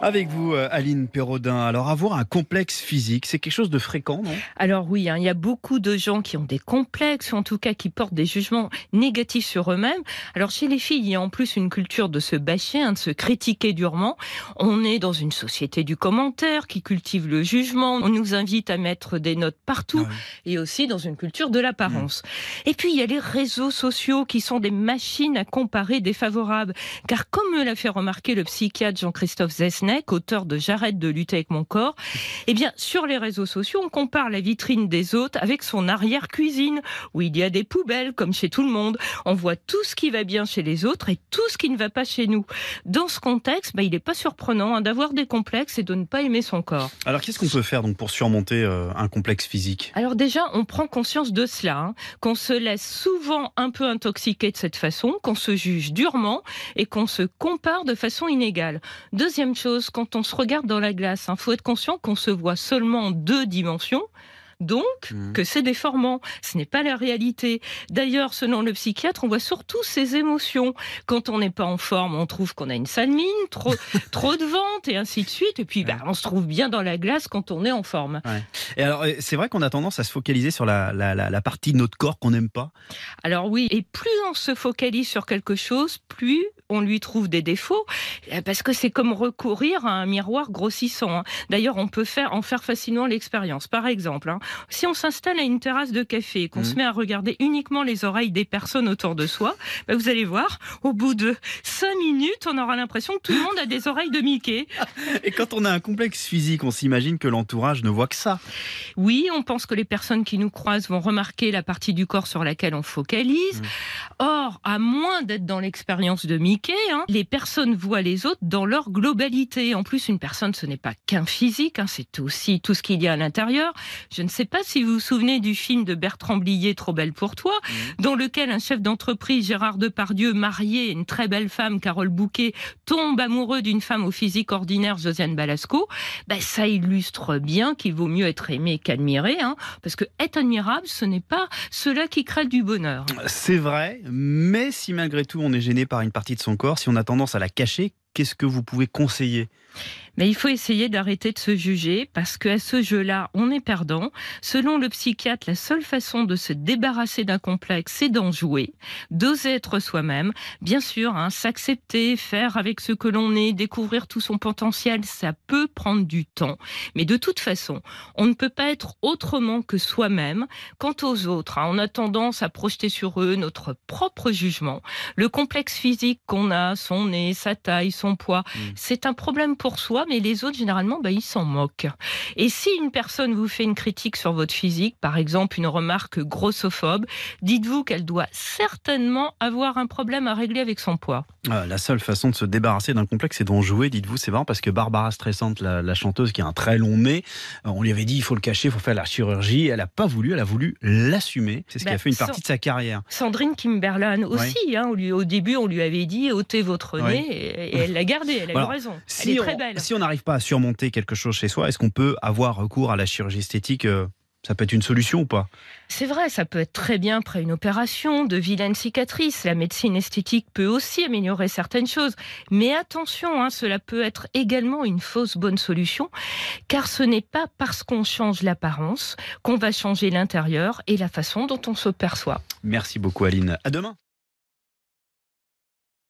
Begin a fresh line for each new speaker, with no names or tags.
Avec vous, euh, Aline Perraudin. Alors, avoir un complexe physique, c'est quelque chose de fréquent, non?
Alors oui, hein, il y a beaucoup de gens qui ont des complexes, ou en tout cas qui portent des jugements négatifs sur eux-mêmes. Alors chez les filles, il y a en plus une culture de se bâcher, hein, de se critiquer durement. On est dans une société du commentaire qui cultive le jugement. On nous invite à mettre des notes partout
Ah
et aussi dans une culture de l'apparence. Et puis il y a les réseaux sociaux qui sont des machines à comparer défavorables. Car comme me l'a fait remarquer le psychiatre Jean-Christophe Auteur de J'arrête de lutter avec mon corps, eh bien, sur les réseaux sociaux, on compare la vitrine des autres avec son arrière-cuisine, où il y a des poubelles, comme chez tout le monde. On voit tout ce qui va bien chez les autres et tout ce qui ne va pas chez nous. Dans ce contexte, bah, il n'est pas surprenant hein, d'avoir des complexes et de ne pas aimer son corps.
Alors, qu'est-ce qu'on peut faire donc pour surmonter euh, un complexe physique?
Alors déjà, on prend conscience de cela, hein, qu'on se laisse souvent un peu intoxiquer de cette façon, qu'on se juge durement et qu'on se compare de façon inégale. Deuxième chose, quand on se regarde dans la glace, il faut être conscient qu'on se voit seulement en deux dimensions. Donc,
Mhm.
que c'est déformant. Ce n'est pas la réalité. D'ailleurs, selon le psychiatre, on voit surtout ses émotions. Quand on n'est pas en forme, on trouve qu'on a une sale mine, trop, trop de vente et ainsi de suite. Et puis, bah, on se trouve bien dans la glace quand on est en forme.
Et alors, c'est vrai qu'on a tendance à se focaliser sur la, la- la- la partie de notre corps qu'on n'aime pas.
Alors oui, et plus on se focalise sur quelque chose, plus on lui trouve des défauts, euh, parce que c'est comme recourir à un miroir grossissant. hein. D'ailleurs, on peut faire, en faire facilement l'expérience. Par exemple, hein, si on s'installe à une terrasse de café et qu'on
Mhm.
se met à regarder uniquement les oreilles des personnes autour de soi, bah, vous allez voir, au bout de cinq minutes, on aura l'impression que tout le monde a des oreilles de Mickey.
Et quand on a un complexe physique, on s'imagine que l'entourage ne voit que ça.
Oui, on pense que les personnes qui nous croisent vont remarquer la partie du corps sur laquelle on focalise.
Mm.
Or, à moins d'être dans l'expérience de Mickey, hein, les personnes voient les autres dans leur globalité. En plus, une personne, ce n'est pas qu'un physique, hein, c'est aussi tout ce qu'il y a à l'intérieur. Je ne sais pas si vous vous souvenez du film de Bertrand Blier, Trop belle pour toi, dans lequel un chef d'entreprise, Gérard Depardieu, marié à une très belle femme, Carole Bouquet, tombe amoureux d'une femme au physique ordinaire, Josiane Balasco. Ben, ça illustre bien qu'il vaut mieux être aimé qu'admiré, hein, parce que être admirable, ce n'est pas cela qui crée du bonheur.
C'est vrai, mais si malgré tout on est gêné par une partie de son corps, si on a tendance à la cacher, qu'est-ce que vous pouvez conseiller?
Mais il faut essayer d'arrêter de se juger parce qu'à ce jeu-là, on est perdant. Selon le psychiatre, la seule façon de se débarrasser d'un complexe, c'est d'en jouer, d'oser être soi-même. Bien sûr, hein, s'accepter, faire avec ce que l'on est, découvrir tout son potentiel, ça peut prendre du temps. Mais de toute façon, on ne peut pas être autrement que soi-même. Quant aux autres, hein, on a tendance à projeter sur eux notre propre jugement. Le complexe physique qu'on a, son nez, sa taille, son poids,
Mm.
c'est un problème pour soi, mais les autres, généralement, bah, ils s'en moquent. Et si une personne vous fait une critique sur votre physique, par exemple une remarque grossophobe, dites-vous qu'elle doit certainement avoir un problème à régler avec son poids.
Euh, La seule façon de se débarrasser d'un complexe, c'est d'en jouer, dites-vous. C'est marrant parce que Barbara Streisand, la, la chanteuse qui a un très long nez, euh, on lui avait dit il faut le cacher, il faut faire la chirurgie. Elle n'a pas voulu, elle a voulu l'assumer. C'est ce qui
Bah,
a fait une partie de sa carrière.
Sandrine Kimberlan aussi, hein, on lui- au début, on lui avait dit ôtez votre
Oui.
nez, et elle l'a elle a eu raison.
Si
elle est
on-
très belle.
si on n'arrive pas à surmonter quelque chose chez soi, est-ce qu'on peut avoir recours à la chirurgie esthétique euh, Ça peut être une solution ou pas?
C'est vrai, ça peut être très bien après une opération, de vilaines cicatrices. La médecine esthétique peut aussi améliorer certaines choses. Mais attention, hein, cela peut être également une fausse bonne solution, car ce n'est pas parce qu'on change l'apparence qu'on va changer l'intérieur et la façon dont on se perçoit.
Merci beaucoup Aline. À demain.